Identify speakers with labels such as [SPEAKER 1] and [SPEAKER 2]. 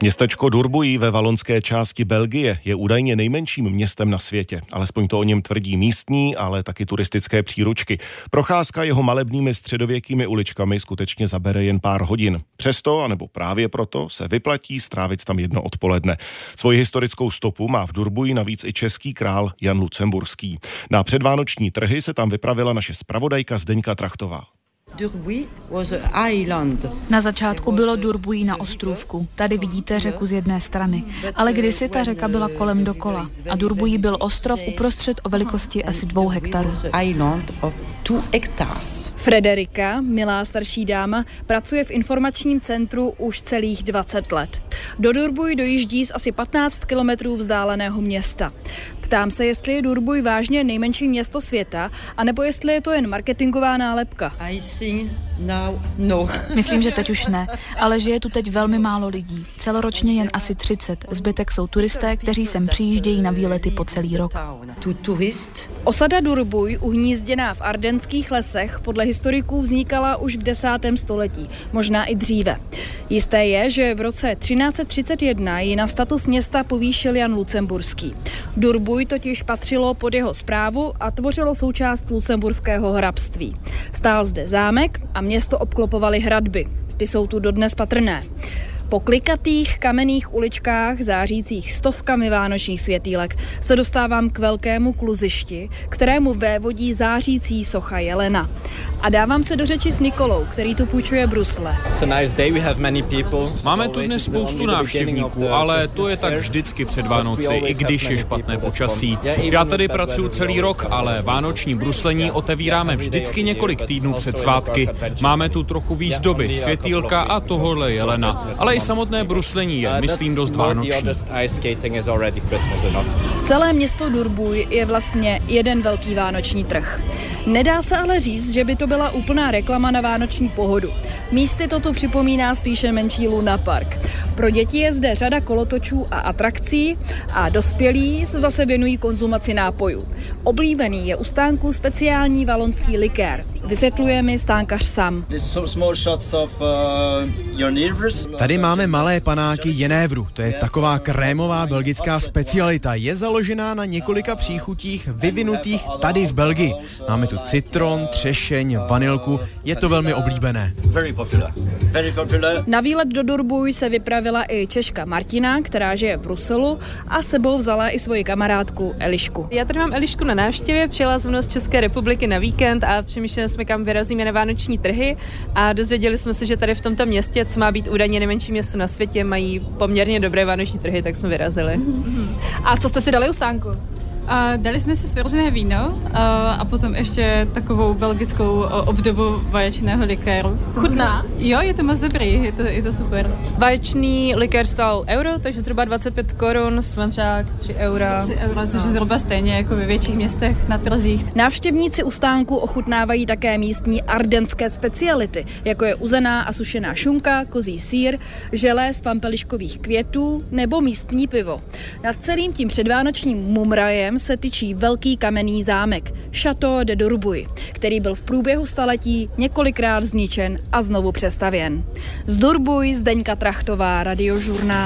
[SPEAKER 1] Městečko Durbují ve valonské části Belgie je údajně nejmenším městem na světě. Alespoň to o něm tvrdí místní, ale taky turistické příručky. Procházka jeho malebnými středověkými uličkami skutečně zabere jen pár hodin. Přesto, anebo právě proto, se vyplatí strávit tam jedno odpoledne. Svoji historickou stopu má v Durbuji navíc i český král Jan Lucemburský. Na předvánoční trhy se tam vypravila naše spravodajka Zdeňka Trachtová.
[SPEAKER 2] Na začátku bylo Durbují na ostrůvku. Tady vidíte řeku z jedné strany. Ale kdysi ta řeka byla kolem dokola a Durbují byl ostrov uprostřed o velikosti asi dvou hektarů.
[SPEAKER 3] Frederika, milá starší dáma, pracuje v informačním centru už celých 20 let. Do Durbuj dojíždí z asi 15 kilometrů vzdáleného města. Ptám se, jestli je Durbuj vážně nejmenší město světa, anebo jestli je to jen marketingová nálepka.
[SPEAKER 2] No. Myslím, že teď už ne, ale že je tu teď velmi málo lidí. Celoročně jen asi 30. Zbytek jsou turisté, kteří sem přijíždějí na výlety po celý rok.
[SPEAKER 3] Osada Durbuj, uhnízděná v ardenských lesech, podle historiků vznikala už v desátém století, možná i dříve. Jisté je, že v roce 1331 ji na status města povýšil Jan Lucemburský. Durbuj totiž patřilo pod jeho zprávu a tvořilo součást lucemburského hrabství. Stál zde zámek a město obklopovaly hradby. Ty jsou tu dodnes patrné. Po klikatých kamenných uličkách zářících stovkami vánočních světýlek se dostávám k velkému kluzišti, kterému vévodí zářící socha Jelena. A dávám se do řeči s Nikolou, který tu půjčuje brusle.
[SPEAKER 4] Máme tu dnes spoustu návštěvníků, ale to je tak vždycky před Vánoci, i když je špatné počasí. Já tady pracuji celý rok, ale vánoční bruslení otevíráme vždycky několik týdnů před svátky. Máme tu trochu výzdoby, světýlka a tohohle jelena, ale i samotné bruslení je, myslím, dost vánoční.
[SPEAKER 3] Celé město Durbuj je vlastně jeden velký vánoční trh. Nedá se ale říct, že by to byla úplná reklama na vánoční pohodu. Místy to tu připomíná spíše menší Luna Park. Pro děti je zde řada kolotočů a atrakcí a dospělí se zase věnují konzumaci nápojů. Oblíbený je u stánku speciální valonský likér. Vysvětluje mi stánkař sám.
[SPEAKER 5] Tady máme malé panáky Jenévru. To je taková krémová belgická specialita. Je založená na několika příchutích vyvinutých tady v Belgii. Máme tu citron, třešeň, vanilku. Je to velmi oblíbené.
[SPEAKER 3] Na výlet do Durbuj se vypravila i Češka Martina, která žije v Bruselu a sebou vzala i svoji kamarádku Elišku.
[SPEAKER 6] Já tady mám Elišku na návštěvě, přijela jsem z České republiky na víkend a přemýšleli jsme, kam vyrazíme na vánoční trhy a dozvěděli jsme se, že tady v tomto městě, co má být údajně nejmenší město na světě, mají poměrně dobré vánoční trhy, tak jsme vyrazili.
[SPEAKER 3] A co jste si dali u stánku?
[SPEAKER 7] A dali jsme si svěržené víno a, a potom ještě takovou belgickou obdobu vaječného likéru.
[SPEAKER 3] Chutná?
[SPEAKER 7] Jo, je to moc dobrý, je to, je to super.
[SPEAKER 6] Vaječný likér stál euro, takže zhruba 25 korun, svanřák 3 eura.
[SPEAKER 7] 3 eura, což je zhruba stejně jako ve větších městech na trzích.
[SPEAKER 3] Návštěvníci u stánku ochutnávají také místní ardenské speciality, jako je uzená a sušená šunka, kozí sír, želé z pampeliškových květů nebo místní pivo. Nad celým tím předvánočním mumrajem se tyčí velký kamenný zámek Chateau de Durbuy, který byl v průběhu staletí několikrát zničen a znovu přestavěn. Z Durbuy Zdeňka Trachtová, radiožurnál.